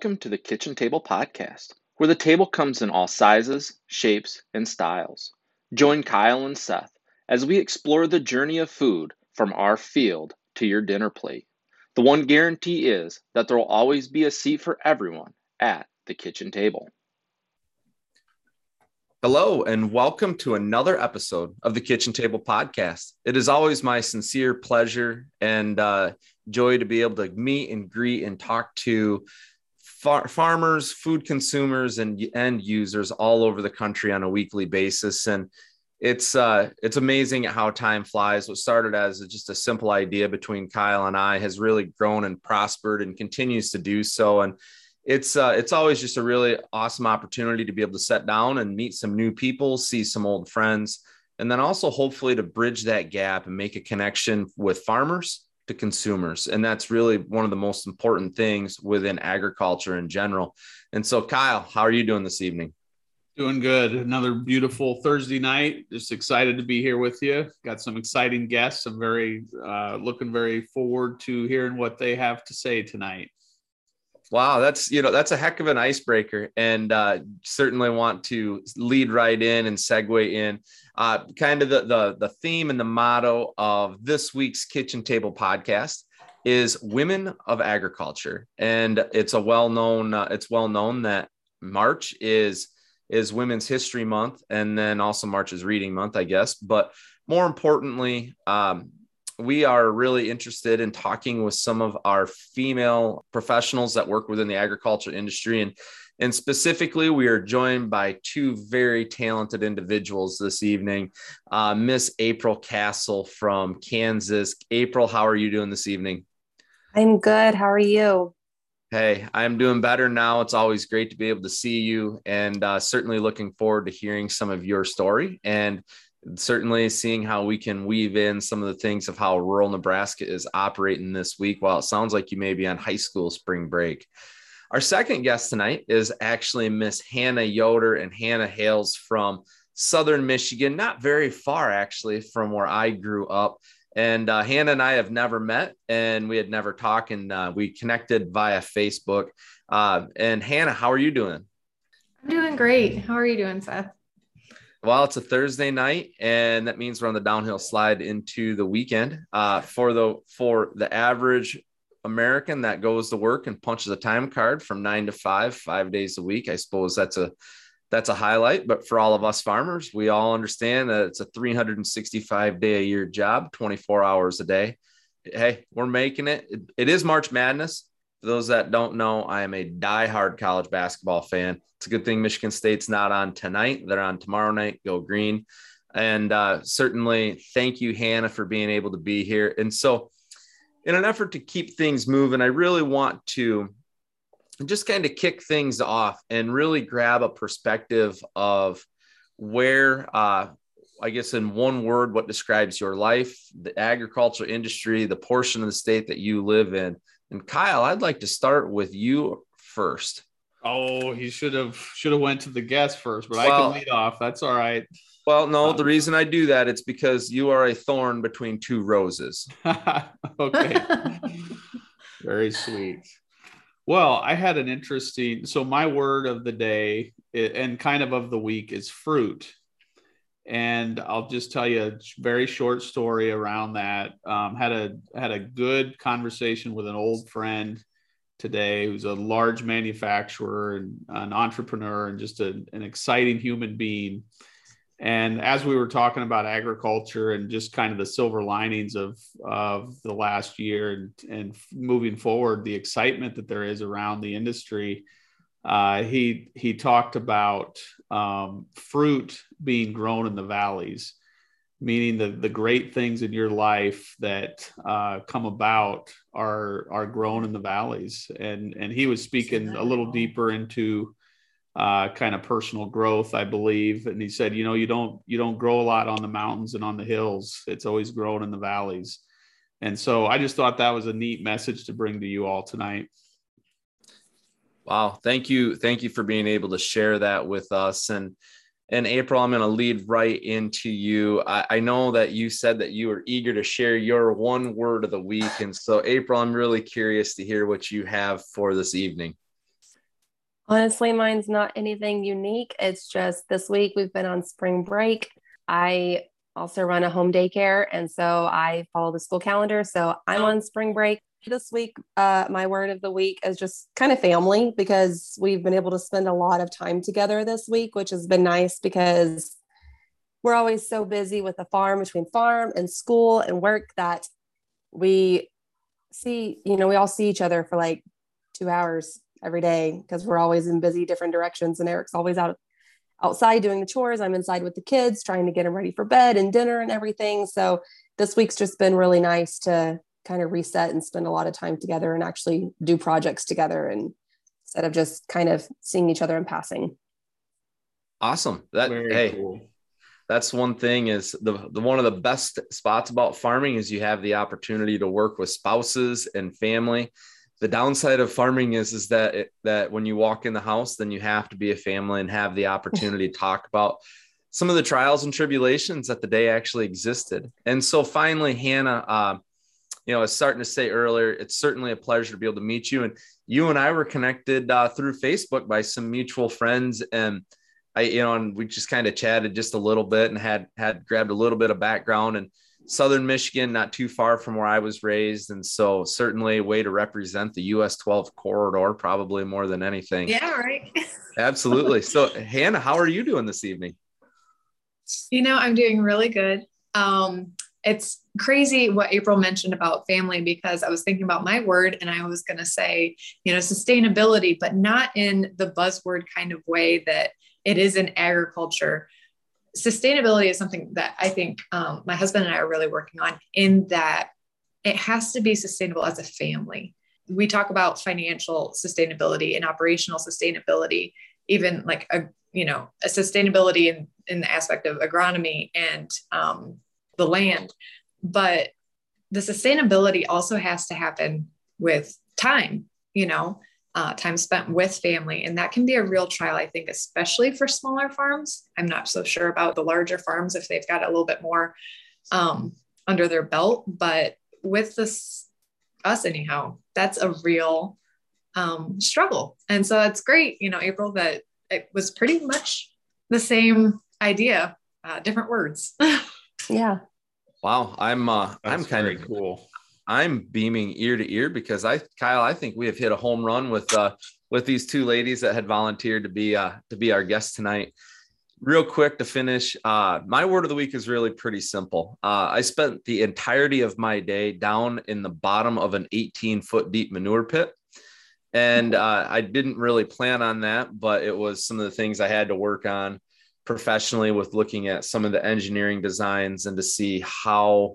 Welcome to the Kitchen Table Podcast, where the table comes in all sizes, shapes, and styles. Join Kyle and Seth as we explore the journey of food from our field to your dinner plate. The one guarantee is that there will always be a seat for everyone at the kitchen table. Hello, and welcome to another episode of the Kitchen Table Podcast. It is always my sincere pleasure and uh, joy to be able to meet and greet and talk to far- farmers, food consumers, and end users all over the country on a weekly basis. And it's uh, it's amazing how time flies. What started as just a simple idea between Kyle and I has really grown and prospered and continues to do so. And it's uh, it's always just a really awesome opportunity to be able to sit down and meet some new people, see some old friends, and then also hopefully to bridge that gap and make a connection with farmers to consumers. And that's really one of the most important things within agriculture in general. And so, Kyle, how are you doing this evening? Doing good. Another beautiful Thursday night. Just excited to be here with you. Got some exciting guests. I'm very uh, looking very forward to hearing what they have to say tonight. Wow, that's you know that's a heck of an icebreaker, and uh, certainly want to lead right in and segue in. Uh, kind of the, the the theme and the motto of this week's Kitchen Table podcast is "Women of Agriculture," and it's a well known uh, it's well known that March is is Women's History Month, and then also March is Reading Month, I guess. But more importantly, um, we are really interested in talking with some of our female professionals that work within the agriculture industry. And and specifically we are joined by two very talented individuals this evening. Uh, miss april castle from kansas. April how are you doing this evening? I'm good. How are you? Hey i'm doing better now. It's always great to be able to see you and uh, certainly looking forward to hearing some of your story. And certainly seeing how we can weave in some of the things of how rural Nebraska is operating this week while it sounds like you may be on high school spring break. Our second guest tonight is actually Miss Hannah Yoder, and Hannah hails from Southern Michigan, not very far actually from where I grew up. And uh, Hannah and I have never met, and we had never talked, and uh, we connected via Facebook. Uh, and Hannah, how are you doing? I'm doing great. How are you doing, Seth? Well, it's a Thursday night, and that means we're on the downhill slide into the weekend. Uh, for the for the average American that goes to work and punches a time card from nine to five, five days a week, I suppose that's a that's a highlight. But for all of us farmers, we all understand that it's a 365 day a year job, 24 hours a day. Hey, we're making it. It, it is March Madness. For those that don't know, I am a die-hard college basketball fan. It's a good thing Michigan State's not on tonight. They're on tomorrow night. Go green. And uh, certainly, thank you, Hannah, for being able to be here. And so, in an effort to keep things moving, I really want to just kind of kick things off and really grab a perspective of where, uh, I guess, in one word, what describes your life, the agriculture industry, the portion of the state that you live in. And Kyle, I'd like to start with you first. Oh, he should have should have went to the guest first, but well, I can lead off. That's all right. Well, no, um, the reason I do that it's because you are a thorn between two roses. okay. Very sweet. Well, I had an interesting so my word of the day and kind of of the week is fruit. And I'll just tell you a very short story around that. Um, had a had a good conversation with an old friend today who's a large manufacturer and an entrepreneur and just a, an exciting human being. And as we were talking about agriculture and just kind of the silver linings of, of the last year and, and moving forward, the excitement that there is around the industry, uh, he he talked about um, fruit being grown in the valleys meaning the, the great things in your life that uh, come about are are grown in the valleys. And and he was speaking a little deeper into uh, kind of personal growth i believe. And he said you know you don't you don't grow a lot on the mountains and on the hills. It's always grown in the valleys. And so i just thought that was a neat message to bring to you all tonight. Wow. Thank you. Thank you for being able to share that with us. And and April, I'm going to lead right into you. I, I, know that you said that you were eager to share your one word of the week. And so, April, I'm really curious to hear what you have for this evening. Honestly, mine's not anything unique. It's just this week we've been on spring break. I also run a home daycare, and so I follow the school calendar. So I'm oh. on spring break this week. Uh, my word of the week is just kind of family because we've been able to spend a lot of time together this week, which has been nice because we're always so busy with the farm between farm and school and work that we see, you know, we all see each other for like two hours every day because we're always in busy different directions. And Eric's always out outside doing the chores. I'm inside with the kids, trying to get them ready for bed and dinner and everything. So this week's just been really nice to kind of reset and spend a lot of time together and actually do projects together and instead of just kind of seeing each other in passing. Awesome. That Very hey, cool that's one thing is the, the one of the best spots about farming is you have the opportunity to work with spouses and family the downside of farming is is that it, that when you walk in the house then you have to be a family and have the opportunity to talk about some of the trials and tribulations that the day actually existed and so finally hannah uh, you know i was starting to say earlier it's certainly a pleasure to be able to meet you and you and i were connected uh, through facebook by some mutual friends and I, you know, and we just kind of chatted just a little bit and had had grabbed a little bit of background and Southern Michigan, not too far from where I was raised, and so certainly a way to represent the US 12 corridor, probably more than anything. Yeah, right. Absolutely. So, Hannah, how are you doing this evening? You know, I'm doing really good. Um, it's crazy what April mentioned about family because I was thinking about my word and I was going to say, you know, sustainability, but not in the buzzword kind of way that it is in agriculture. Sustainability is something that I think um, my husband and I are really working on in that it has to be sustainable as a family. We talk about financial sustainability and operational sustainability, even like a you know a sustainability in, in the aspect of agronomy and um, the land, but the sustainability also has to happen with time. You know, uh, time spent with family. And that can be a real trial, I think, especially for smaller farms. I'm not so sure about the larger farms if they've got a little bit more um, under their belt, but with this, us anyhow, that's a real um, struggle. And so it's great, you know, April, that it was pretty much the same idea, uh, different words. yeah. Wow, I'm uh, I'm kind of cool. I'm beaming ear to ear because I, Kyle, I think we have hit a home run with uh, with these two ladies that had volunteered to be uh, to be our guests tonight. Real quick to finish, uh, my word of the week is really pretty simple. Uh, I spent the entirety of my day down in the bottom of an 18 foot deep manure pit. And uh, I didn't really plan on that, but it was some of the things I had to work on professionally with looking at some of the engineering designs and to see how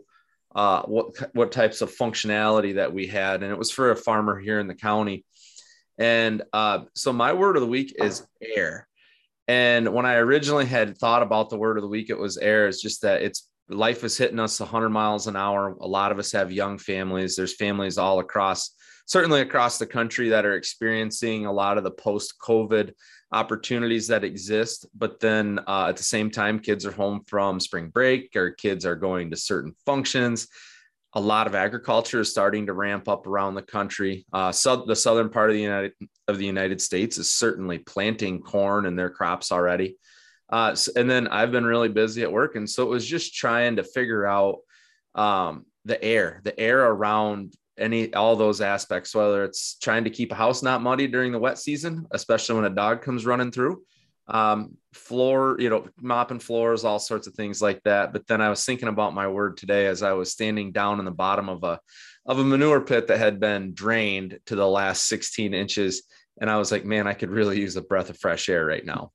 uh, what what types of functionality that we had, and it was for a farmer here in the county. And uh, so my word of the week is air. And when I originally had thought about the word of the week, it was air. It's just that it's life is hitting us 100 miles an hour. A lot of us have young families. There's families all across, certainly across the country, that are experiencing a lot of the post COVID opportunities that exist. But then uh, at the same time, kids are home from spring break or kids are going to certain functions. A lot of agriculture is starting to ramp up around the country. Uh, so the southern part of the United of the United States is certainly planting corn and their crops already. Uh, and then I've been really busy at work, and so it was just trying to figure out um, the air, the air around any all those aspects whether it's trying to keep a house not muddy during the wet season especially when a dog comes running through. Um, floor you know mopping floors all sorts of things like that. But then i was thinking about my word today as i was standing down in the bottom of a of a manure pit that had been drained to the last 16 inches. And i was like man i could really use a breath of fresh air right now.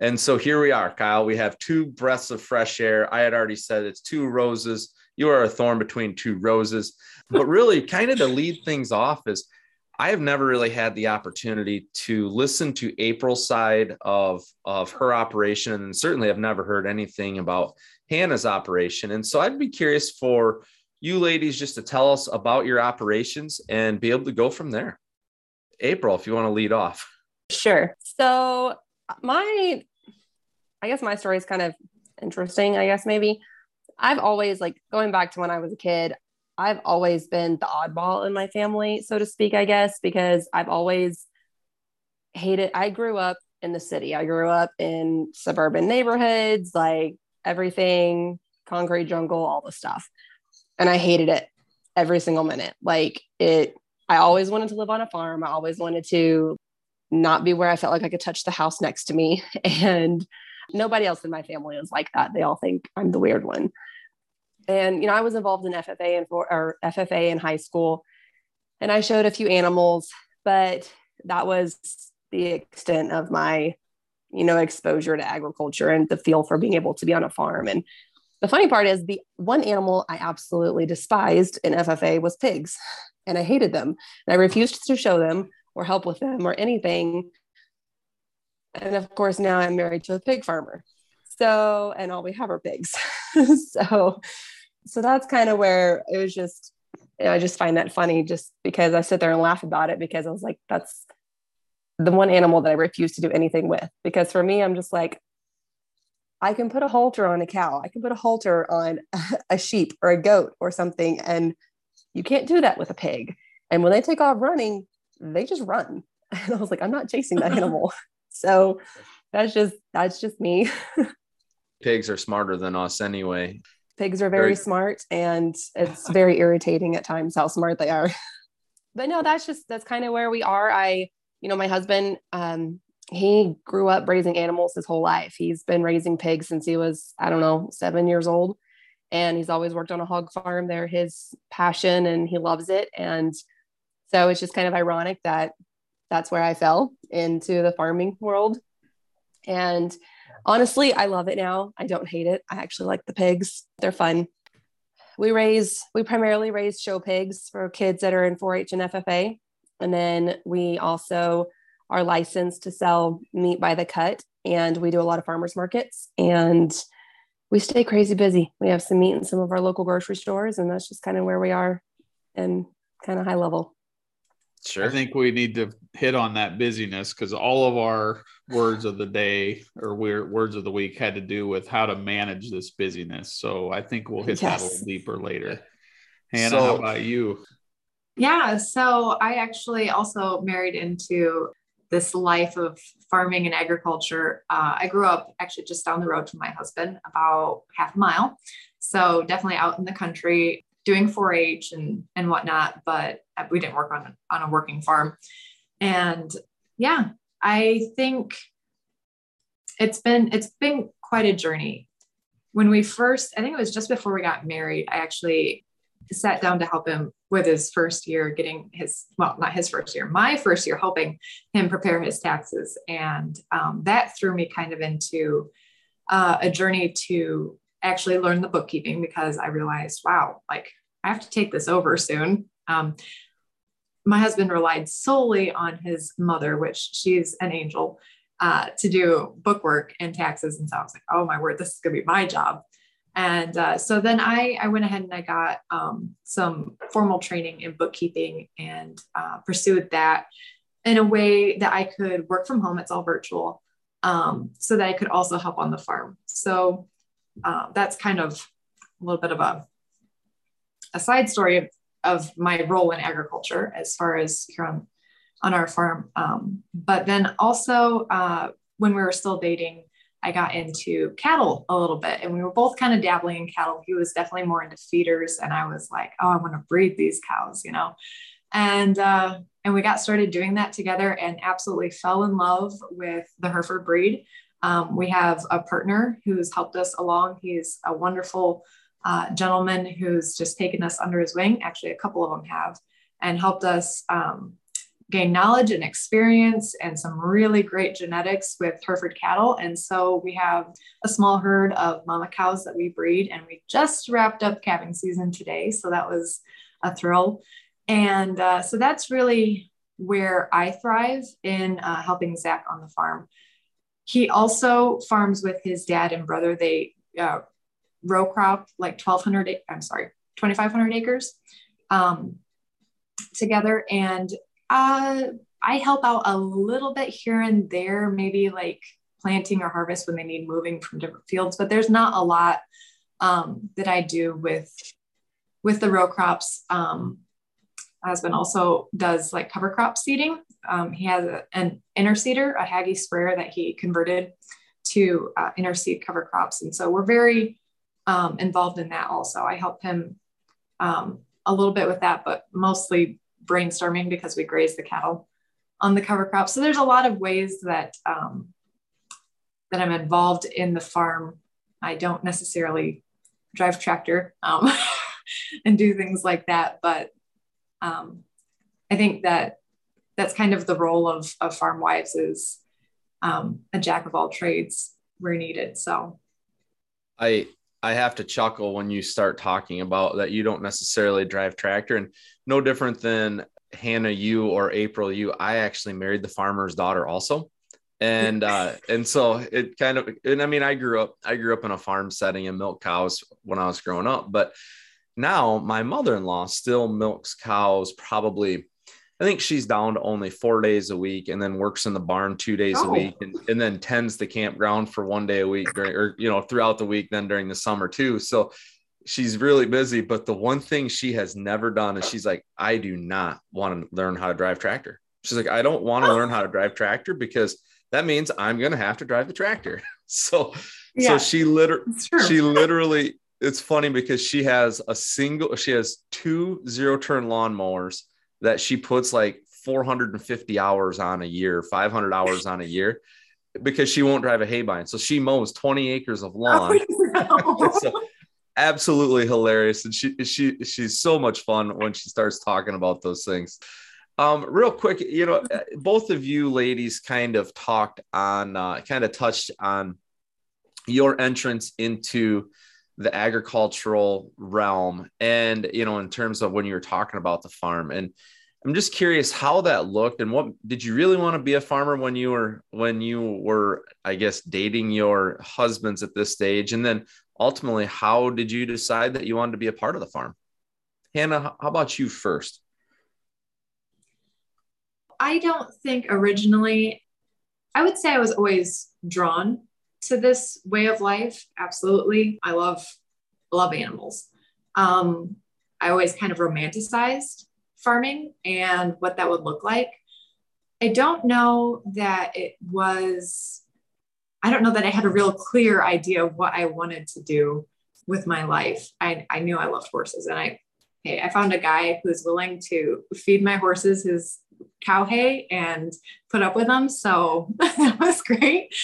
And so here we are kyle. We have two breaths of fresh air. I had already said it's two roses. You are a thorn between two roses but really, kind of to lead things off is I have never really had the opportunity to listen to April's side of, of her operation, and certainly I've never heard anything about Hannah's operation. And so I'd be curious for you ladies just to tell us about your operations and be able to go from there. April, if you want to lead off. Sure. So uh, my I guess my story is kind of interesting, I guess maybe. I've always like going back to when I was a kid, I've always been the oddball in my family, so to speak, I guess, because I've always hated I grew up in the city. I grew up in suburban neighborhoods, like everything, concrete jungle, all the stuff. And I hated it every single minute. Like it I always wanted to live on a farm. I always wanted to not be where I felt like I could touch the house next to me. And nobody else in my family is like that. They all think I'm the weird one. And you know, I was involved in FFA and for or FFA in high school, and I showed a few animals, but that was the extent of my, you know, exposure to agriculture and the feel for being able to be on a farm. And the funny part is the one animal I absolutely despised in FFA was pigs, and I hated them. And I refused to show them or help with them or anything. And of course, now I'm married to a pig farmer. So, and all we have are pigs. so, so that's kind of where it was just, I just find that funny just because I sit there and laugh about it because I was like, that's the one animal that I refuse to do anything with. Because for me, I'm just like, I can put a halter on a cow, I can put a halter on a sheep or a goat or something. And you can't do that with a pig. And when they take off running, they just run. And I was like, I'm not chasing that animal. so that's just that's just me. Pigs are smarter than us anyway. Pigs are very, very smart and it's very irritating at times how smart they are. but no, that's just that's kind of where we are. I, you know, my husband, um, he grew up raising animals his whole life. He's been raising pigs since he was, I don't know, seven years old. And he's always worked on a hog farm. They're his passion and he loves it. And so it's just kind of ironic that that's where I fell into the farming world. And honestly, I love it now. I don't hate it. I actually like the pigs, they're fun. We raise, we primarily raise show pigs for kids that are in 4 H and FFA. And then we also are licensed to sell meat by the cut. And we do a lot of farmers markets and we stay crazy busy. We have some meat in some of our local grocery stores, and that's just kind of where we are and kind of high level. Sure. I think we need to hit on that busyness because all of our words of the day or words of the week had to do with how to manage this busyness. So I think we'll hit yes. that a little deeper later. Hannah, so, how about you? Yeah. So I actually also married into this life of farming and agriculture. Uh, I grew up actually just down the road from my husband, about half a mile. So definitely out in the country doing 4-H and and whatnot, but we didn't work on on a working farm. And yeah, I think it's been it's been quite a journey. When we first, I think it was just before we got married, I actually sat down to help him with his first year getting his well not his first year my first year helping him prepare his taxes and um, that threw me kind of into uh, a journey to actually learn the bookkeeping because i realized wow like i have to take this over soon um, my husband relied solely on his mother which she's an angel uh, to do bookwork and taxes and so i was like oh my word this is going to be my job and uh, so then I, I went ahead and I got um, some formal training in bookkeeping and uh, pursued that in a way that I could work from home. It's all virtual. Um, so that I could also help on the farm. So uh, that's kind of a little bit of a, a side story of, of my role in agriculture as far as here on, on our farm. Um, but then also uh, when we were still dating, I got into cattle a little bit and we were both kind of dabbling in cattle. He was definitely more into feeders and I was like, oh, I want to breed these cows, you know. And uh, and we got started doing that together and absolutely fell in love with the Hereford breed. Um, we have a partner who's helped us along. He's a wonderful uh, gentleman who's just taken us under his wing. Actually, a couple of them have, and helped us um, gain knowledge and experience and some really great genetics with Hereford cattle. And so we have a small herd of mama cows that we breed, and we just wrapped up calving season today. So that was a thrill. And uh, so that's really where I thrive in uh, helping Zach on the farm. He also farms with his dad and brother. They uh, row crop like 1,200, I'm sorry, 2,500 acres um, together. And uh, I help out a little bit here and there, maybe like planting or harvest when they need moving from different fields, but there's not a lot um, that I do with with the row crops. Um, husband also does like cover crop seeding. Um, he has a, an interseeder, a Hagie sprayer that he converted to uh, interseed cover crops. And so we're very um, involved in that also. I help him um, a little bit with that, but mostly brainstorming because we graze the cattle on the cover crop. So there's a lot of ways that um, that I'm involved in the farm. I don't necessarily drive tractor um, and do things like that, but um, I think that that's kind of the role of, of farm wives is um, a jack of all trades where needed. So I I have to chuckle when you start talking about that you don't necessarily drive tractor and no different than Hannah you or April you I actually married the farmer's daughter also. And uh and so it kind of and I mean I grew up I grew up in a farm setting and milk cows when I was growing up but now my mother-in-law still milks cows probably I think she's down to only four days a week and then works in the barn two days oh. a week and, and then tends the campground for one day a week during, or, you know, throughout the week, then during the summer too. So she's really busy. But the one thing she has never done is she's like, I do not want to learn how to drive tractor. She's like, I don't want to oh. learn how to drive tractor because that means I'm going to have to drive the tractor. So, yeah, so she literally, she literally, it's funny because she has a single, she has two zero turn lawnmowers that she puts like 450 hours on a year, 500 hours on a year because she won't drive a haybine. So she mows 20 acres of lawn. Oh, no. so absolutely hilarious. And she, she, she's so much fun when she starts talking about those things. Um, real quick, you know, both of you ladies kind of talked on, uh, kind of touched on your entrance into the agricultural realm and you know in terms of when you were talking about the farm. And i'm just curious how that looked and what did you really want to be a farmer when you were when you were i guess dating your husbands at this stage? And then ultimately how did you decide that you wanted to be a part of the farm? Hannah how about you first? I don't think originally i would say i was always drawn to this way of life. Absolutely. I love, love animals. Um, I always kind of romanticized farming and what that would look like. I don't know that it was, I don't know that I had a real clear idea of what I wanted to do with my life. I, I knew I loved horses and I, hey, I found a guy who's willing to feed my horses his cow hay and put up with them. So that was great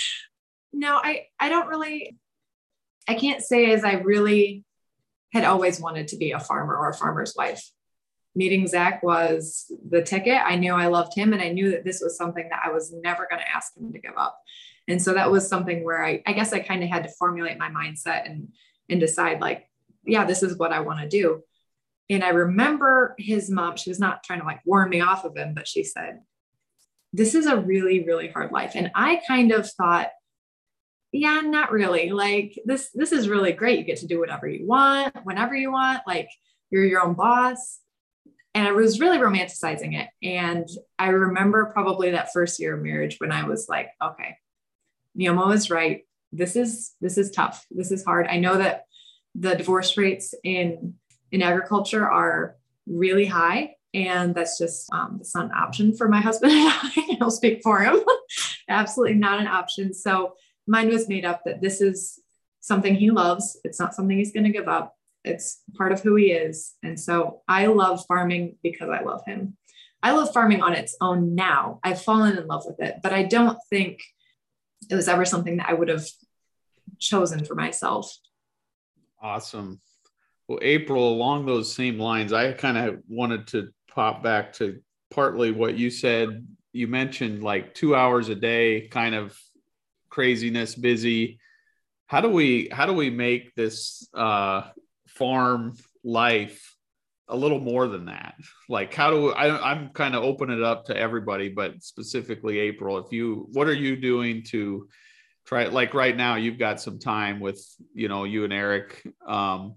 no, I, I don't really, I can't say as I really had always wanted to be a farmer or a farmer's wife. Meeting Zach was the ticket. I knew I loved him and I knew that this was something that I was never going to ask him to give up. And so that was something where I, I guess I kind of had to formulate my mindset and, and decide like, yeah, this is what I want to do. And I remember his mom, she was not trying to like warn me off of him, but she said, this is a really, really hard life. And I kind of thought, yeah not really. Like this this is really great. You get to do whatever you want whenever you want. Like you're your own boss. And i was really romanticizing it. And i remember probably that first year of marriage when i was like okay Neoma is right. This is this is tough. This is hard. I know that the divorce rates in in agriculture are really high. And that's just um, it's not an option for my husband and I. I'll speak for him. Absolutely not an option. So mind was made up that this is something he loves. It's not something he's going to give up. It's part of who he is. And so I love farming because I love him. I love farming on its own now. I've fallen in love with it, but I don't think it was ever something that I would have chosen for myself. Awesome. Well, April, along those same lines, I kind of wanted to pop back to partly what you said. You mentioned like two hours a day, kind of craziness, busy. How do we how do we make this uh, farm life a little more than that? Like, how do I? I'm kind of open it up to everybody, but specifically April. If you, what are you doing to try? Like right now, you've got some time with you know you and Eric, um,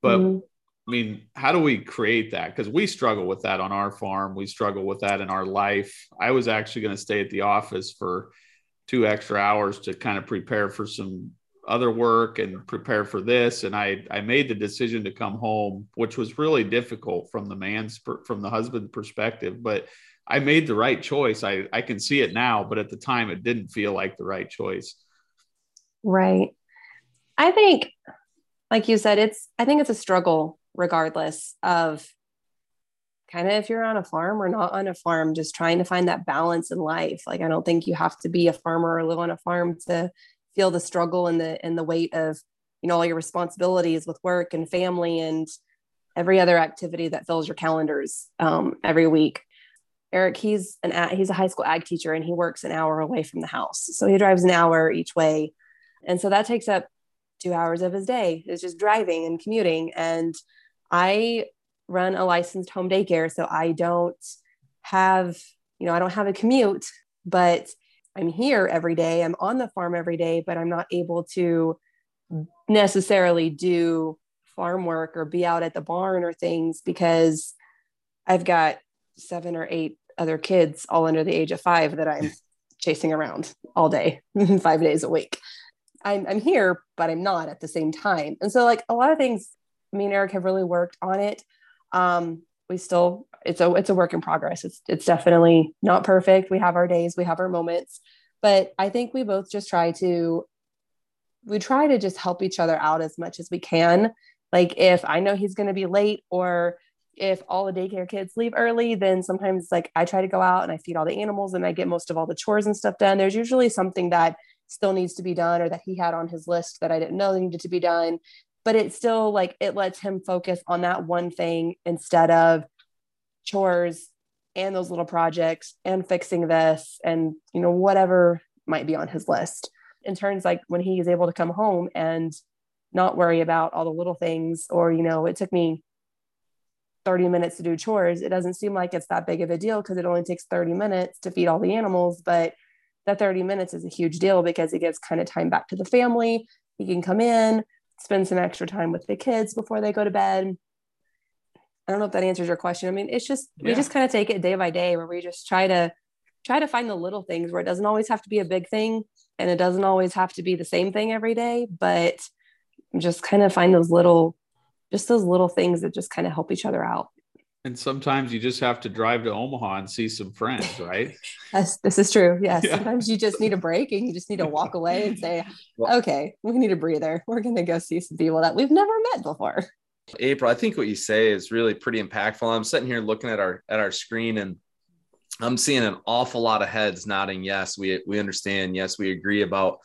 but. Mm-hmm. I mean, how do we create that? Because we struggle with that on our farm. We struggle with that in our life. I was actually going to stay at the office for two extra hours to kind of prepare for some other work and prepare for this. And i i made the decision to come home which was really difficult from the man's from the husband perspective but i made the right choice. I i can see it now but at the time it didn't feel like the right choice. Right. I think like you said it's i think it's a struggle regardless of kind of if you're on a farm or not on a farm just trying to find that balance in life. Like i don't think you have to be a farmer or live on a farm to feel the struggle and the and the weight of you know all your responsibilities with work and family and every other activity that fills your calendars um, every week. Eric he's an he's a high school ag teacher and he works an hour away from the house. So he drives an hour each way. And so that takes up two hours of his day is just driving and commuting. And i run a licensed home daycare so i don't have you know i don't have a commute but I'm here every day, I'm on the farm every day, but I'm not able to necessarily do farm work or be out at the barn or things because I've got seven or eight other kids all under the age of five that I'm chasing around all day, five days a week. I'm, I'm here, but I'm not at the same time. And so, like, a lot of things, me and Eric have really worked on it. Um, we still it's a it's a work in progress. It's it's definitely not perfect. We have our days, we have our moments, but I think we both just try to we try to just help each other out as much as we can. Like if I know he's going to be late or if all the daycare kids leave early, then sometimes like I try to go out and I feed all the animals and I get most of all the chores and stuff done. There's usually something that still needs to be done or that he had on his list that I didn't know needed to be done. But it's still like it lets him focus on that one thing instead of chores and those little projects and fixing this and you know whatever might be on his list. In terms like when he is able to come home and not worry about all the little things or you know it took me 30 minutes to do chores it doesn't seem like it's that big of a deal because it only takes 30 minutes to feed all the animals but that 30 minutes is a huge deal because it gives kind of time back to the family. He can come in spend some extra time with the kids before they go to bed I don't know if that answers your question. I mean, it's just yeah. we just kind of take it day by day where we just try to try to find the little things where it doesn't always have to be a big thing and it doesn't always have to be the same thing every day, but just kind of find those little just those little things that just kind of help each other out. And sometimes you just have to drive to Omaha and see some friends, right? yes, this is true. Yes. Yeah. Sometimes you just need a break and you just need to walk away and say, okay, we need a breather. We're going to go see some people that we've never met before. April, I think what you say is really pretty impactful. I'm sitting here looking at our at our screen and I'm seeing an awful lot of heads nodding yes, we we understand. Yes, we agree about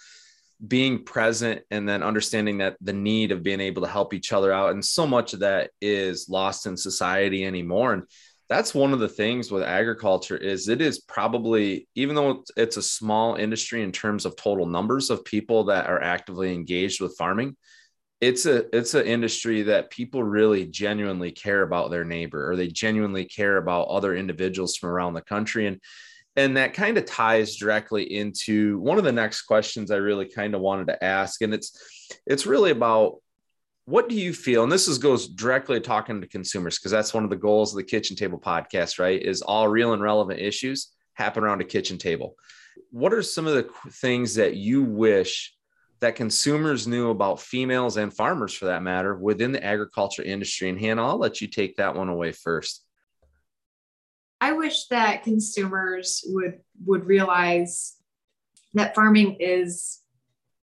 being present and then understanding that the need of being able to help each other out and so much of that is lost in society anymore. And that's one of the things with agriculture is it is probably even though it's a small industry in terms of total numbers of people that are actively engaged with farming it's a it's an industry that people really genuinely care about their neighbor or they genuinely care about other individuals from around the country. And and that kind of ties directly into one of the next questions i really kind of wanted to ask and it's it's really about what do you feel and this is goes directly talking to consumers because that's one of the goals of the kitchen table podcast right is all real and relevant issues happen around a kitchen table what are some of the things that you wish that consumers knew about females and farmers for that matter within the agriculture industry. And Hannah, I'll let you take that one away first. I wish that consumers would would realize that farming is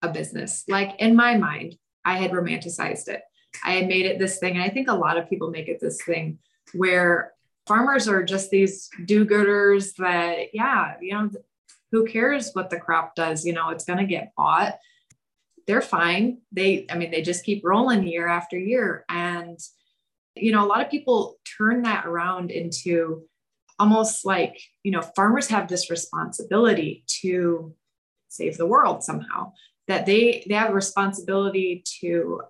a business. Like in my mind, I had romanticized it. I had made it this thing, and I think a lot of people make it this thing where farmers are just these do-gooders that, yeah, you know, who cares what the crop does? You know, it's to get bought they're fine. They, I mean, they just keep rolling year after year. And, you know, a lot of people turn that around into almost like, you know, farmers have this responsibility to save the world somehow, that they, they have a responsibility to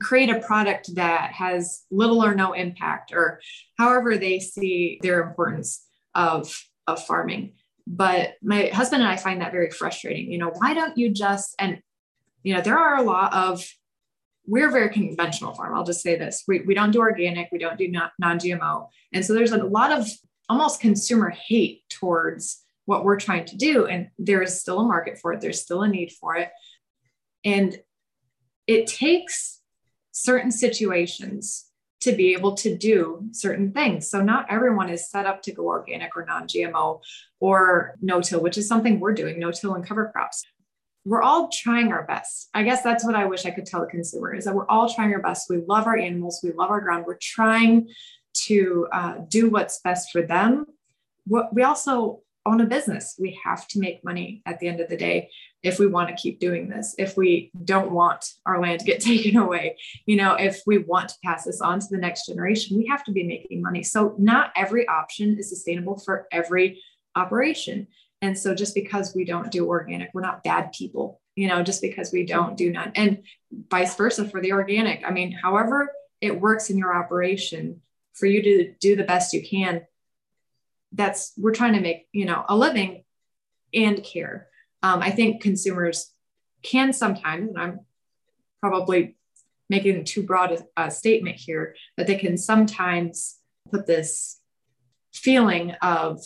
create a product that has little or no impact or however they see their importance of, of farming but my husband and I find that very frustrating. You know, why don't you just and you know, there are a lot of, we're a very conventional farm. I'll just say this. We, we don't do organic, we don't do non GMO. And so there's a lot of almost consumer hate towards what we're trying to do. And there is still a market for it, there's still a need for it. And it takes certain situations to be able to do certain things. So not everyone is set up to go organic or non-GMO or no-till, which is something we're doing, no-till and cover crops. We're all trying our best. I guess that's what I wish I could tell the consumer is that we're all trying our best. We love our animals. We love our ground. We're trying to uh, do what's best for them. We also own a business. We have to make money at the end of the day if we want to keep doing this, if we don't want our land to get taken away, you know, if we want to pass this on to the next generation, we have to be making money. So, not every option is sustainable for every operation. And so, just because we don't do organic, we're not bad people, you know, just because we don't do none, and vice versa for the organic. I mean, however it works in your operation, for you to do the best you can, that's we're trying to make, you know, a living and care um, I think consumers can sometimes, and I'm probably making too broad a, a statement here, but they can sometimes put this feeling of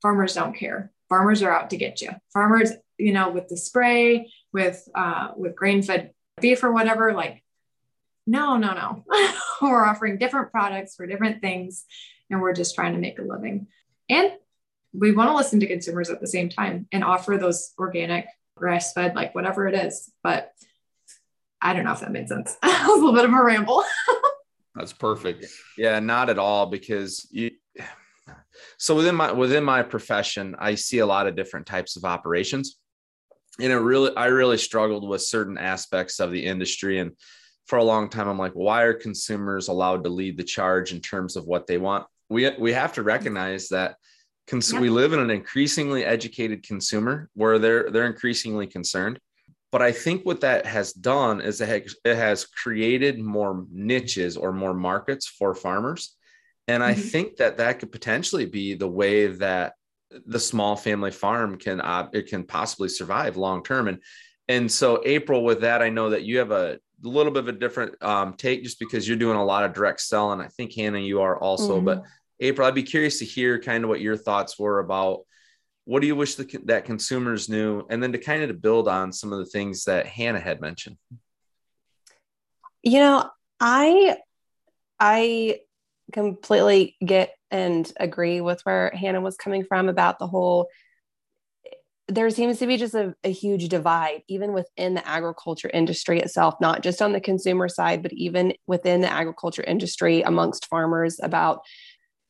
farmers don't care. Farmers are out to get you. Farmers, you know, with the spray, with uh, with grain-fed beef or whatever, like, no, no, no. we're offering different products for different things, and we're just trying to make a living. And we want to listen to consumers at the same time and offer those organic grass fed, like whatever it is. But I don't know if that made sense. a little bit of a ramble. That's perfect. Yeah, not at all because you so within my within my profession, I see a lot of different types of operations. And it really I really struggled with certain aspects of the industry and for a long time I'm like why are consumers allowed to lead the charge in terms of what they want? We we have to recognize that Cons- yep. We live in an increasingly educated consumer where they're they're increasingly concerned. But I think what that has done is it has created more niches or more markets for farmers. And I mm-hmm. think that that could potentially be the way that the small family farm can uh, it can possibly survive long term. And and so April, with that, I know that you have a little bit of a different um, take just because you're doing a lot of direct selling. I think Hannah, you are also, mm-hmm. but April, I'd be curious to hear kind of what your thoughts were about what do you wish the, that consumers knew, and then to kind of to build on some of the things that Hannah had mentioned. You know, I I completely get and agree with where Hannah was coming from about the whole. There seems to be just a, a huge divide, even within the agriculture industry itself, not just on the consumer side, but even within the agriculture industry amongst farmers about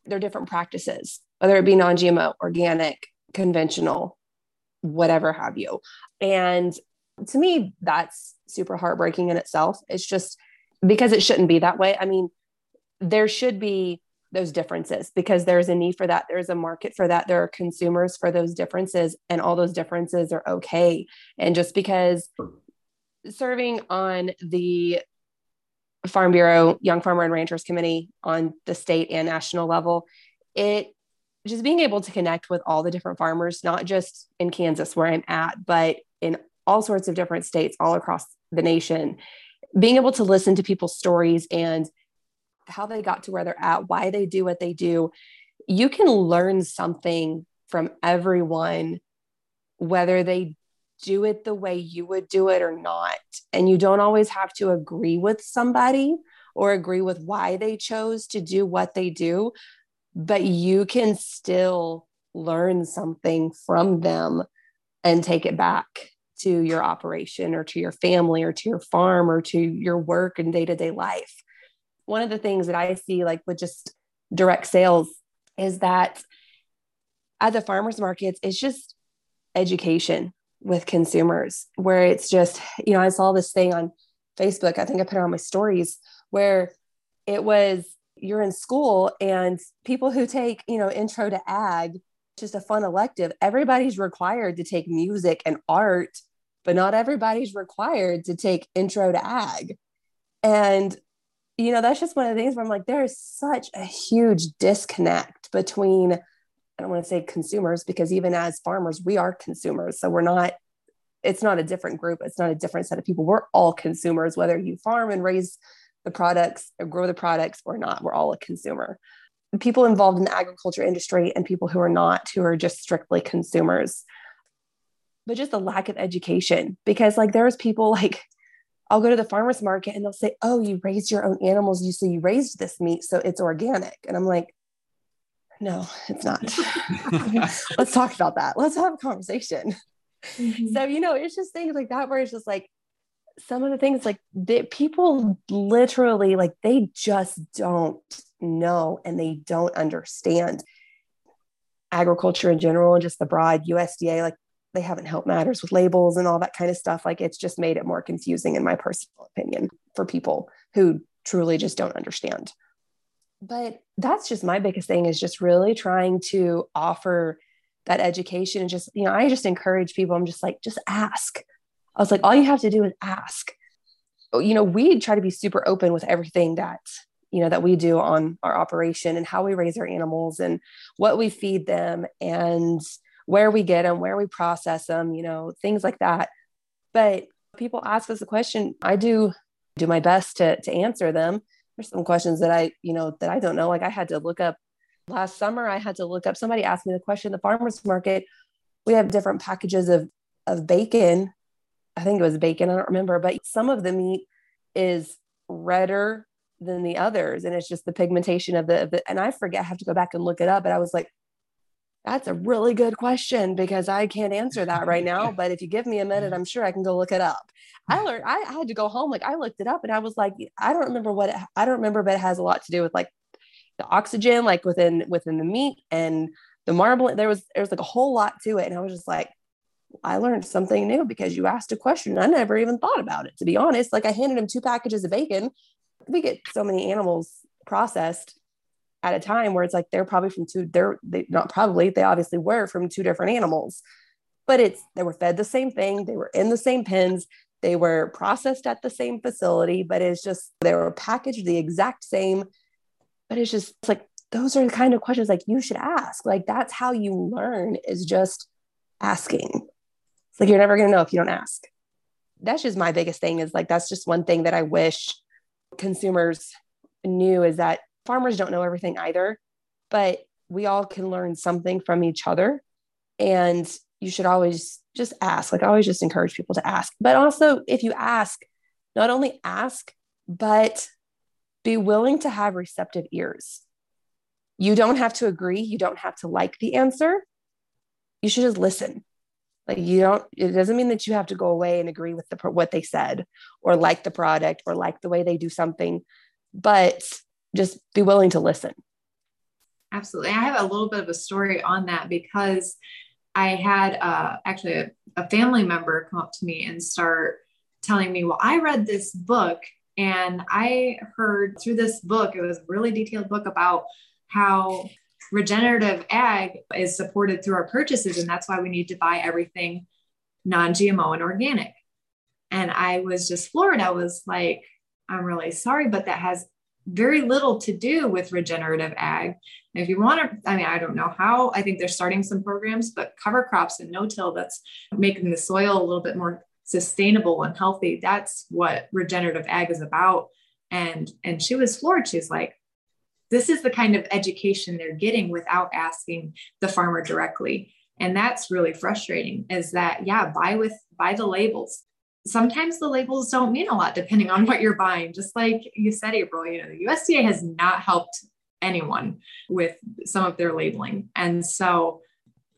their different practices, whether it be non GMO, organic, conventional, whatever have you. And to me, that's super heartbreaking in itself. It's just because it shouldn't be that way. I mean, there should be those differences because there's a need for that. There's a market for that. There are consumers for those differences, and all those differences are okay. And just because serving on the Farm Bureau Young Farmer and Ranchers Committee on the state and national level, it just being able to connect with all the different farmers, not just in Kansas where I'm at, but in all sorts of different states all across the nation, being able to listen to people's stories and how they got to where they're at, why they do what they do, you can learn something from everyone, whether they do it the way you would do it or not. And you don't always have to agree with somebody or agree with why they chose to do what they do, but you can still learn something from them and take it back to your operation or to your family or to your farm or to your work and day to day life. One of the things that I see, like with just direct sales, is that at the farmers markets, it's just education with consumers where it's just, you know, I saw this thing on Facebook, I think I put it on my stories where it was you're in school and people who take, you know, intro to ag, just a fun elective, everybody's required to take music and art, but not everybody's required to take intro to ag. And you know, that's just one of the things where I'm like, there is such a huge disconnect between I don't want to say consumers because even as farmers, we are consumers. So we're not, it's not a different group. It's not a different set of people. We're all consumers, whether you farm and raise the products or grow the products or not. We're all a consumer. People involved in the agriculture industry and people who are not, who are just strictly consumers. But just a lack of education because, like, there's people like, I'll go to the farmer's market and they'll say, Oh, you raised your own animals. You so you raised this meat, so it's organic. And I'm like, No, it's not. Let's talk about that. Let's have a conversation. Mm-hmm. So, you know, it's just things like that where it's just like some of the things like that people literally like they just don't know and they don't understand agriculture in general and just the broad USDA like they haven't helped matters with labels and all that kind of stuff like it's just made it more confusing in my personal opinion for people who truly just don't understand. But that's just my biggest thing is just really trying to offer that education and just you know i just encourage people i'm just like just ask. I was like all you have to do is ask. You know we try to be super open with everything that you know that we do on our operation and how we raise our animals and what we feed them and where we get them where we process them you know things like that. But people ask us a question i do do my best to to answer them. There's some questions that i you know that i don't know. Like i had to look up last summer i had to look up somebody asked me the question the farmers market. We have different packages of of bacon. I think it was bacon i don't remember but some of the meat is redder than the others and it's just the pigmentation of the, of the and i forget i have to go back and look it up but i was like that's a really good question because I can't answer that right now. But if you give me a minute, mm-hmm. I'm sure I can go look it up. I mm. learned, I, I had to go home. Like I looked it up and I was like, I don't remember what it, I don't remember, but it has a lot to do with like the oxygen, like within, within the meat and the marble. There was, there was like a whole lot to it. And I was just like, I learned something new because you asked a question. I never even thought about it, to be honest. Like I handed him two packages of bacon. We get so many animals processed at a time where it's like they're probably from two they're they not probably they obviously were from two different animals. But it's they were fed the same thing they were in the same pens they were processed at the same facility but it's just they were packaged the exact same. But it's just it's like those are the kind of questions like you should ask. Like that's how you learn is just asking. It's like you're never going to know if you don't ask. That's just my biggest thing is like that's just one thing that i wish consumers knew is that farmers don't know everything either, but we all can learn something from each other. And you should always just ask. Like I always just encourage people to ask. But also, if you ask, not only ask, but be willing to have receptive ears. You don't have to agree. You don't have to like the answer. You should just listen. Like you don't, it doesn't mean that you have to go away and agree with the, what they said or like the product or like the way they do something. But just be willing to listen. Absolutely. I have a little bit of a story on that because I had uh, actually a, a family member come up to me and start telling me, Well, I read this book and I heard through this book, it was a really detailed book about how regenerative ag is supported through our purchases. And that's why we need to buy everything non GMO and organic. And I was just floored. I was like, I'm really sorry, but that has very little to do with regenerative ag. And if you want to, I mean, I don't know how, I think they're starting some programs, but cover crops and no till that's making the soil a little bit more sustainable and healthy. That's what regenerative ag is about. And, and she was floored. She's like, this is the kind of education they're getting without asking the farmer directly. And that's really frustrating is that, yeah, buy with, buy the labels, sometimes the labels don't mean a lot depending on what you're buying. Just like you said, April, you know, the USDA has not helped anyone with some of their labeling. And so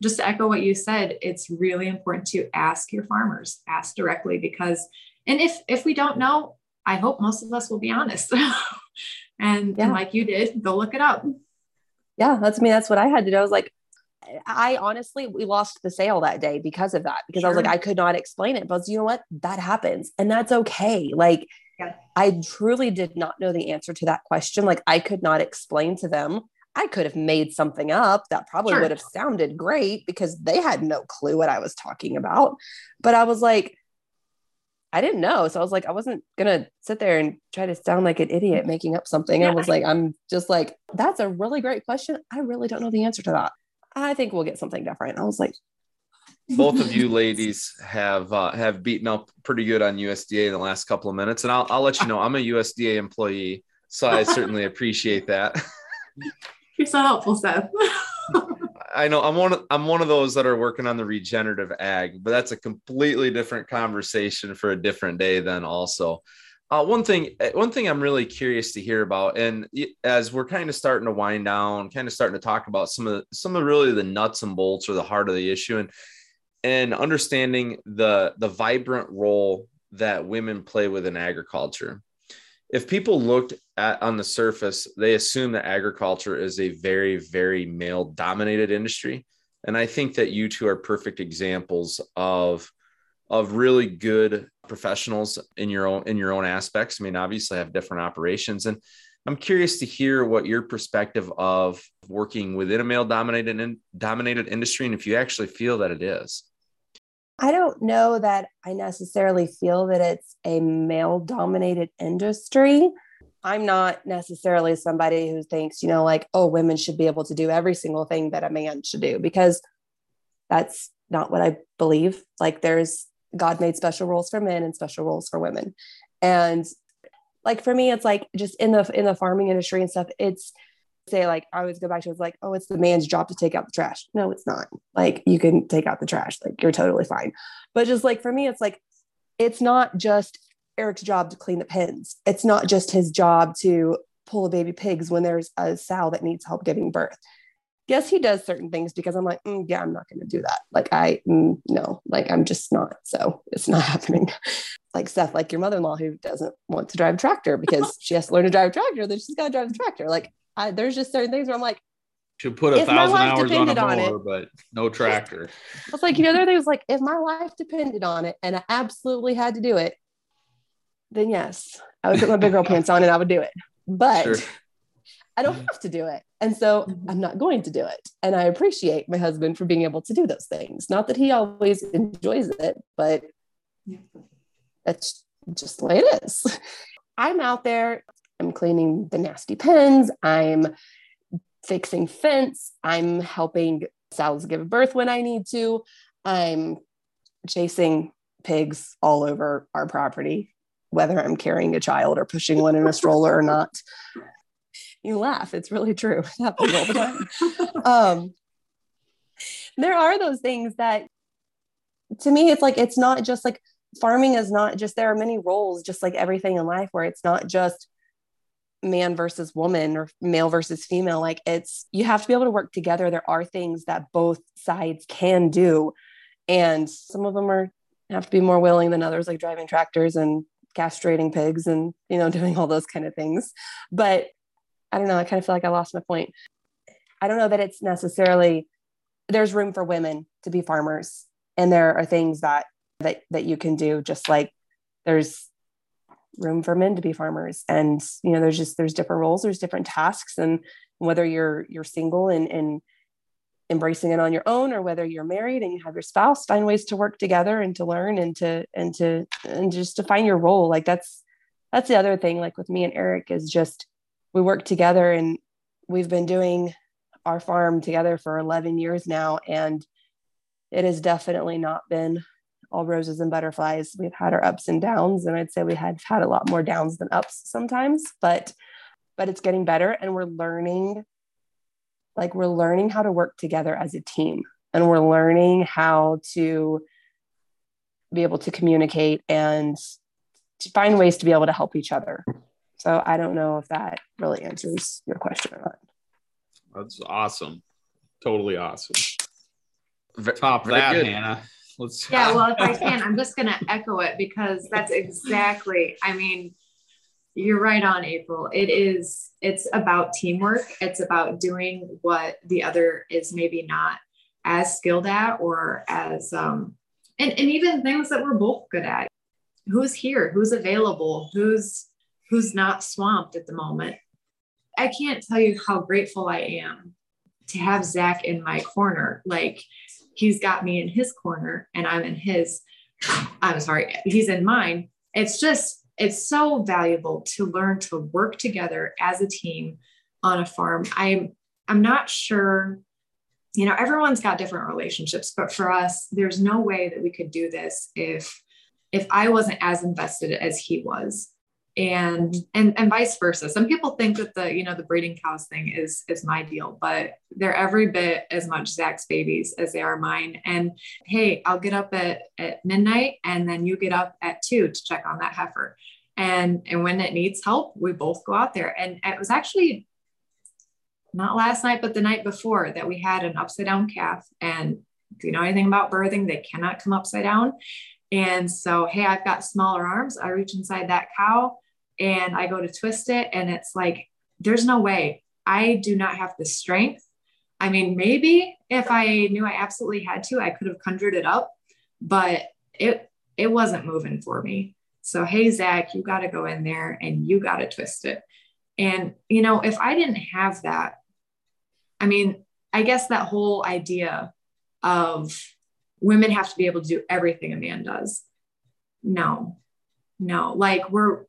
just to echo what you said, it's really important to ask your farmers, ask directly because and if if we don't know, I hope most of us will be honest. and, yeah. and like you did, go look it up. Yeah, that's I mean that's what I had to do. I was like, I honestly, we lost the sale that day because of that, because sure. I was like, I could not explain it. But you know what? That happens. And that's okay. Like, yeah. I truly did not know the answer to that question. Like, I could not explain to them. I could have made something up that probably sure. would have sounded great because they had no clue what I was talking about. But I was like, I didn't know. So I was like, I wasn't going to sit there and try to sound like an idiot making up something. Yeah. I was like, I'm just like, that's a really great question. I really don't know the answer to that. I think we'll get something different. I was like, both of you ladies have uh, have beaten up pretty good on USDA in the last couple of minutes, and I'll I'll let you know I'm a USDA employee, so I certainly appreciate that. You're so helpful, Seth. I know I'm one of I'm one of those that are working on the regenerative ag, but that's a completely different conversation for a different day. Then also, uh, one thing uh, one thing I'm really curious to hear about, and as we're kind of starting to wind down, kind of starting to talk about some of the, some of really the nuts and bolts or the heart of the issue, and and understanding the the vibrant role that women play within agriculture if people looked at on the surface, they assume that agriculture is a very, very male dominated industry. And I think that you two are perfect examples of of really good professionals in your own in your own aspects. I mean, obviously have different operations. And I'm curious to hear what your perspective of working within a male dominated in, dominated industry and if you actually feel that it is. I don't know that I necessarily feel that it's a male dominated industry. I'm not necessarily somebody who thinks, you know, like, oh, women should be able to do every single thing that a man should do because that's not what I believe. Like, there's God made special roles for men and special roles for women. And like for me, it's like just in the in the farming industry and stuff, it's say like I always go back to it's like, oh, it's the man's job to take out the trash. No, it's not. Like you can take out the trash, like you're totally fine. But just like for me, it's like it's not just Eric's job to clean the pens. It's not just his job to pull a baby pigs when there's a sow that needs help giving birth. Yes, he does certain things because I'm like, mm, yeah, I'm not going to do that. Like I, mm, no, like I'm just not. So it's not happening. like Seth, like your mother-in-law who doesn't want to drive a tractor because she has to learn to drive a tractor, then she's got to drive the tractor. Like I, there's just certain things where I'm like, should put a thousand hours on a mower, on but no tractor. I was like, you know, there things like if my life depended on it and I absolutely had to do it, then yes, I would put my big girl pants on and I would do it. But sure. I don't have to do it. And so mm-hmm. I'm not going to do it. And I appreciate my husband for being able to do those things. Not that he always enjoys it, but that's just the way it is. I'm out there I'm cleaning the nasty pens. I'm fixing fence. I'm helping sows give birth when I need to. I'm chasing pigs all over our property, whether I'm carrying a child or pushing one in a stroller or not. You laugh, it's really true. It happens all the time. Um, there are those things that to me, it's like, it's not just like farming is not just, there are many roles, just like everything in life, where it's not just man versus woman or male versus female. Like it's you have to be able to work together. There are things that both sides can do. And some of them are have to be more willing than others like driving tractors and castrating pigs and you know doing all those kind of things. But i don't know i kind of feel like i lost my point. I don't know that it's necessarily there's room for women to be farmers and there are things that that that you can do just like there's room for men to be farmers. And you know there's just there's different roles there's different tasks and whether you're you're single and and embracing it on your own or whether you're married and you have your spouse find ways to work together and to learn and to and to and just to find your role. Like that's that's the other thing like with me and eric is just we work together and we've been doing our farm together for 11 years now and it has definitely not been all roses and butterflies. We've had our ups and downs, and I'd say we had had a lot more downs than ups sometimes, but but it's getting better and we're learning like we're learning how to work together as a team and we're learning how to be able to communicate and to find ways to be able to help each other. So I don't know if that really answers your question or not. That's awesome. Totally awesome. Top that, good. Hannah. Let's yeah, well, if I can, I'm just gonna echo it because that's exactly, I mean, you're right on April. It is, it's about teamwork. It's about doing what the other is maybe not as skilled at or as um and, and even things that we're both good at. Who's here? Who's available? Who's who's not swamped at the moment? I can't tell you how grateful I am to have Zach in my corner. Like he's got me in his corner and I'm in his, I'm sorry, he's in mine. It's just, it's so valuable to learn to work together as a team on a farm. I'm, I'm not sure, you know, everyone's got different relationships, but for us, there's no way that we could do this if, if I wasn't as invested as he was. And and and vice versa. Some people think that the you know the breeding cows thing is is my deal but they're every bit as much zach's babies as they are mine. And hey i'll get up at, at midnight and then you get up at two to check on that heifer. And and when it needs help we both go out there. And it was actually not last night but the night before that we had an upside down calf. And if you know anything about birthing they cannot come upside down. And so hey i've got smaller arms. I reach inside that cow and I go to twist it and it's like, there's no way I do not have the strength. I mean, maybe if I knew I absolutely had to, I could have conjured it up, but it it wasn't moving for me. So hey Zach, you got to go in there and you got to twist it. And you know, if I didn't have that, I mean, I guess that whole idea of women have to be able to do everything a man does. No, no, like we're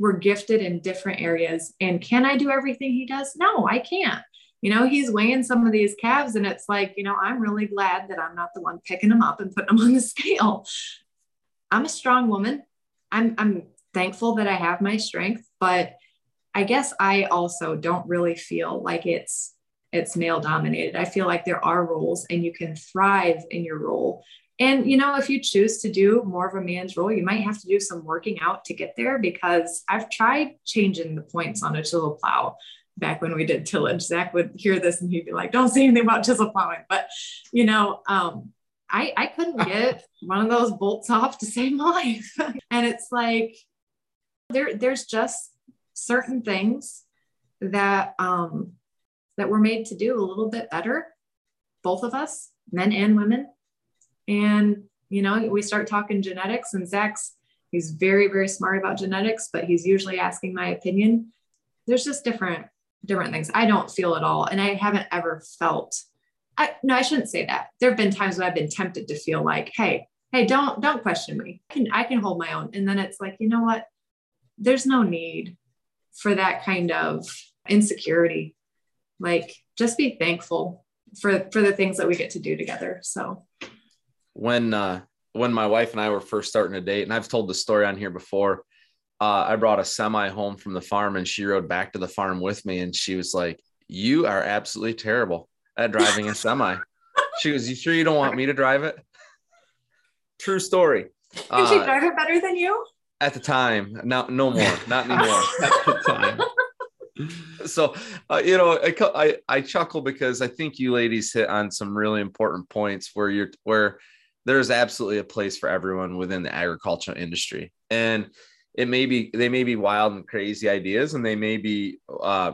we're gifted in different areas. And can I do everything he does? No, I can't. You know, he's weighing some of these calves, and it's like, you know, I'm really glad that I'm not the one picking them up and putting them on the scale. I'm a strong woman. I'm, I'm thankful that I have my strength, but I guess I also don't really feel like it's it's male dominated. I feel like there are roles and you can thrive in your role and, you know, if you choose to do more of a man's role, you might have to do some working out to get there because I've tried changing the points on a chisel plow back when we did tillage. Zach would hear this and he'd be like, don't say anything about chisel plowing. But, you know, um, I, I couldn't get one of those bolts off to save my life. and it's like, there, there's just certain things that, um, that we're made to do a little bit better, both of us, men and women and, you know, we start talking genetics, and Zach's, he's very, very smart about genetics, but he's usually asking my opinion. There's just different, different things. I don't feel at all. And I haven't ever felt, I, no, I shouldn't say that. There have been times when I've been tempted to feel like, hey, hey, don't, don't question me. I can, I can hold my own. And then it's like, you know what? There's no need for that kind of insecurity. Like, just be thankful for for the things that we get to do together. So when uh, when my wife and I were first starting to date, and I've told the story on here before. Uh, I brought a semi home from the farm, and she rode back to the farm with me, and she was like, "You are absolutely terrible at driving a semi." she goes, "You sure you don't want me to drive it?" True story. Can uh, she drive it better than you? At the time, no, no more, not anymore. at the time. so uh, you know I, I, I chuckle because i think you ladies hit on some really important points where you're where there's absolutely a place for everyone within the agricultural industry. And it may be they may be wild and crazy ideas and they may be uh,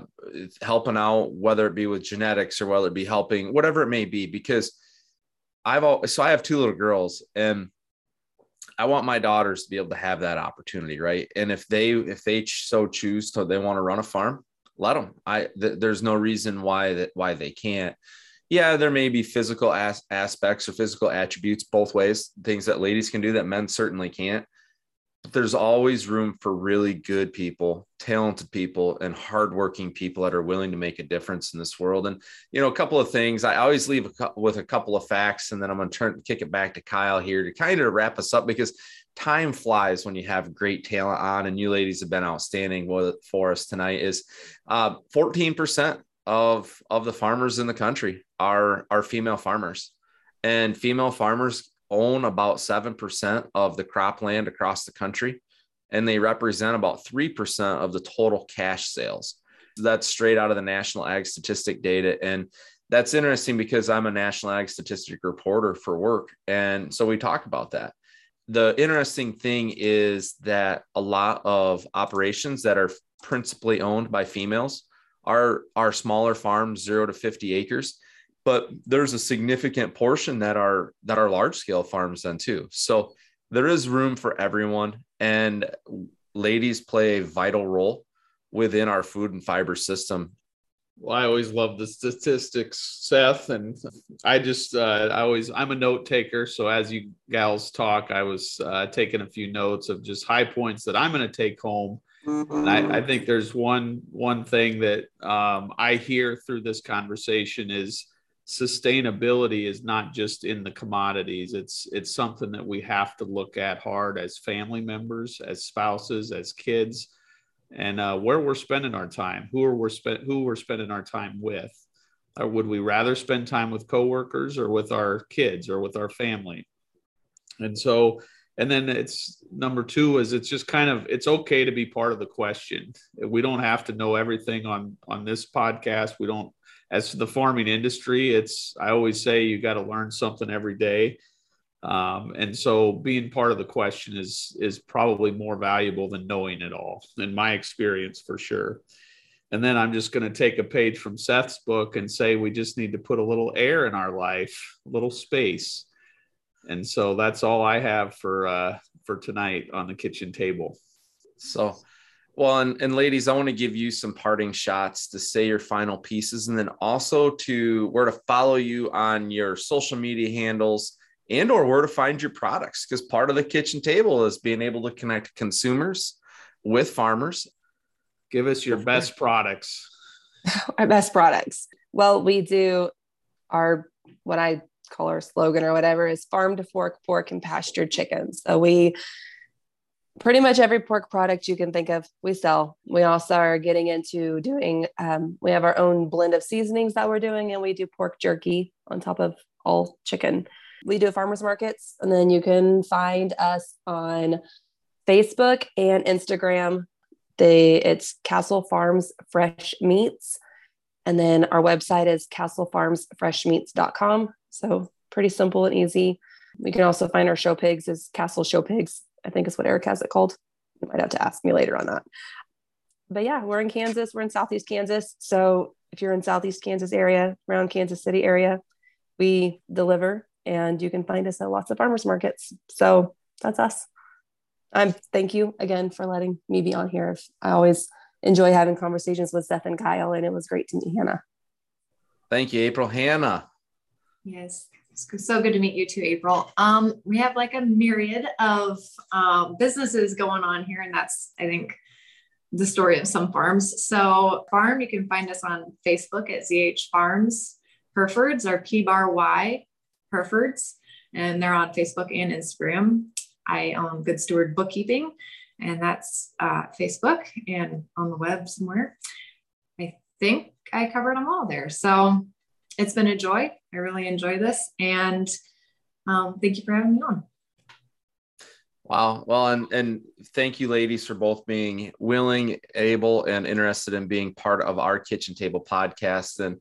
helping out whether it be with genetics or whether it be helping whatever it may be because i've all so i have two little girls and i want my daughters to be able to have that opportunity right? And if they if they so choose to they want to run a farm let them i th- there's no reason why that why they can't yeah, there may be physical as- aspects or physical attributes both ways, things that ladies can do that men certainly can't. But there's always room for really good people, talented people, and hardworking people that are willing to make a difference in this world. And, you know, a couple of things I always leave a, with a couple of facts, and then I'm going to turn kick it back to Kyle here to kind of wrap us up because time flies when you have great talent on, and you ladies have been outstanding for us tonight. Is uh, 14% of of the farmers in the country are are female farmers. And female farmers own about 7% of the cropland across the country and they represent about 3% of the total cash sales. That's straight out of the national ag statistic data. And that's interesting because i'm a national ag statistic reporter for work. And so we talk about that. The interesting thing is that a lot of operations that are principally owned by females are are smaller farms, zero to 50 acres, but there's a significant portion that are that are large scale farms then too. So there is room for everyone, and ladies play a vital role within our food and fiber system. Well, I always love the statistics, Seth, and I just uh, I always I'm a note taker. So as you gals talk, I was uh, taking a few notes of just high points that I'm going to take home and I, I, think there's one one thing that um, I hear through this conversation is sustainability is not just in the commodities. It's it's something that we have to look at hard as family members, as spouses, as kids. and uh, where we're spending our time, who are we spend who we're spending our time with. Or would we rather spend time with coworkers or with our kids or with our family? And so, and then it's number two is it's just kind of it's okay to be part of the question. We don't have to know everything on on this podcast. We don't as to the farming industry, it's I always say you got to learn something every day. Um, and so being part of the question is is probably more valuable than knowing it all, in my experience for sure. And then I'm just going to take a page from Seth's book and say we just need to put a little air in our life, a little space. And so that's all I have for uh, for tonight on the kitchen table. So well, and, and ladies, I want to give you some parting shots to say your final pieces and then also to where to follow you on your social media handles and or where to find your products because part of the kitchen table is being able to connect consumers with farmers. Give us your best products. Our best products. Well, we do our what I call our slogan or whatever is farm to fork pork and pastured chickens. So we pretty much every pork product you can think of we sell. We also are getting into doing um, we have our own blend of seasonings that we're doing and we do pork jerky on top of all chicken. We do farmers markets and then you can find us on facebook and instagram. They it's castle farms fresh meats. And then our website is castlefarmsfreshmeats.com so pretty simple and easy we can also find our show pigs as castle show pigs I think is what Eric has it called. You might have to ask me later on that. But yeah, we're in Kansas. We're in Southeast Kansas. So if you're in Southeast Kansas area, around Kansas City area, we deliver and you can find us at lots of farmers markets. So that's us. I'm thank you again for letting me be on here. I always enjoy having conversations with Seth and Kyle, and it was great to meet Hannah. Thank you, April. Hannah. Yes. It's so good to meet you too, April. Um, we have like a myriad of um, businesses going on here, and that's, I think, the story of some farms. So, farm, you can find us on Facebook at ZH Farms. Herefords or P bar Y Herefords, and they're on Facebook and Instagram. I own Good Steward Bookkeeping, and that's uh, Facebook and on the web somewhere. I think I covered them all there. So, it's been a joy. I really enjoy this. And um, thank you for having me on. Wow. Well, and, and thank you, ladies, for both being willing, able, and interested in being part of our kitchen table podcast. And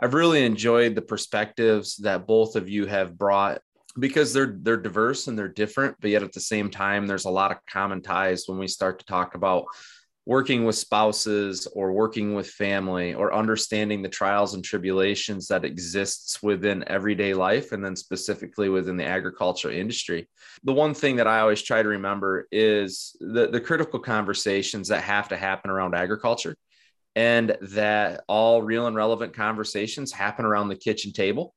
I've really enjoyed the perspectives that both of you have brought because they're they're diverse and they're different, but yet at the same time, there's a lot of common ties when we start to talk about working with spouses or working with family or understanding the trials and tribulations that exists within everyday life and then specifically within the agriculture industry. The one thing that i always try to remember is the, the critical conversations that have to happen around agriculture and that all real and relevant conversations happen around the kitchen table.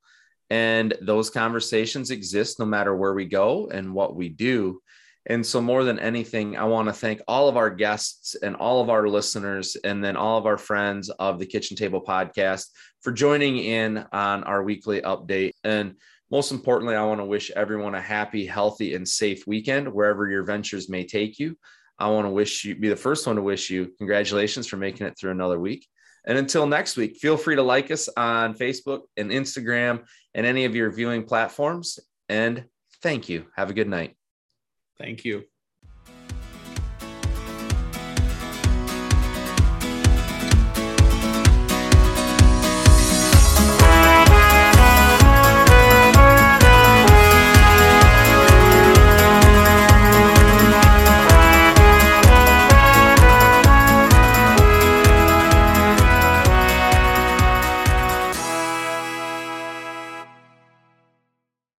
And those conversations exist no matter where we go and what we do and so, more than anything, I want to thank all of our guests and all of our listeners, and then all of our friends of the Kitchen Table Podcast for joining in on our weekly update. And most importantly, I want to wish everyone a happy, healthy, and safe weekend wherever your ventures may take you. I want to wish you, be the first one to wish you congratulations for making it through another week. And until next week, feel free to like us on Facebook and Instagram and any of your viewing platforms. And thank you. Have a good night. Thank you.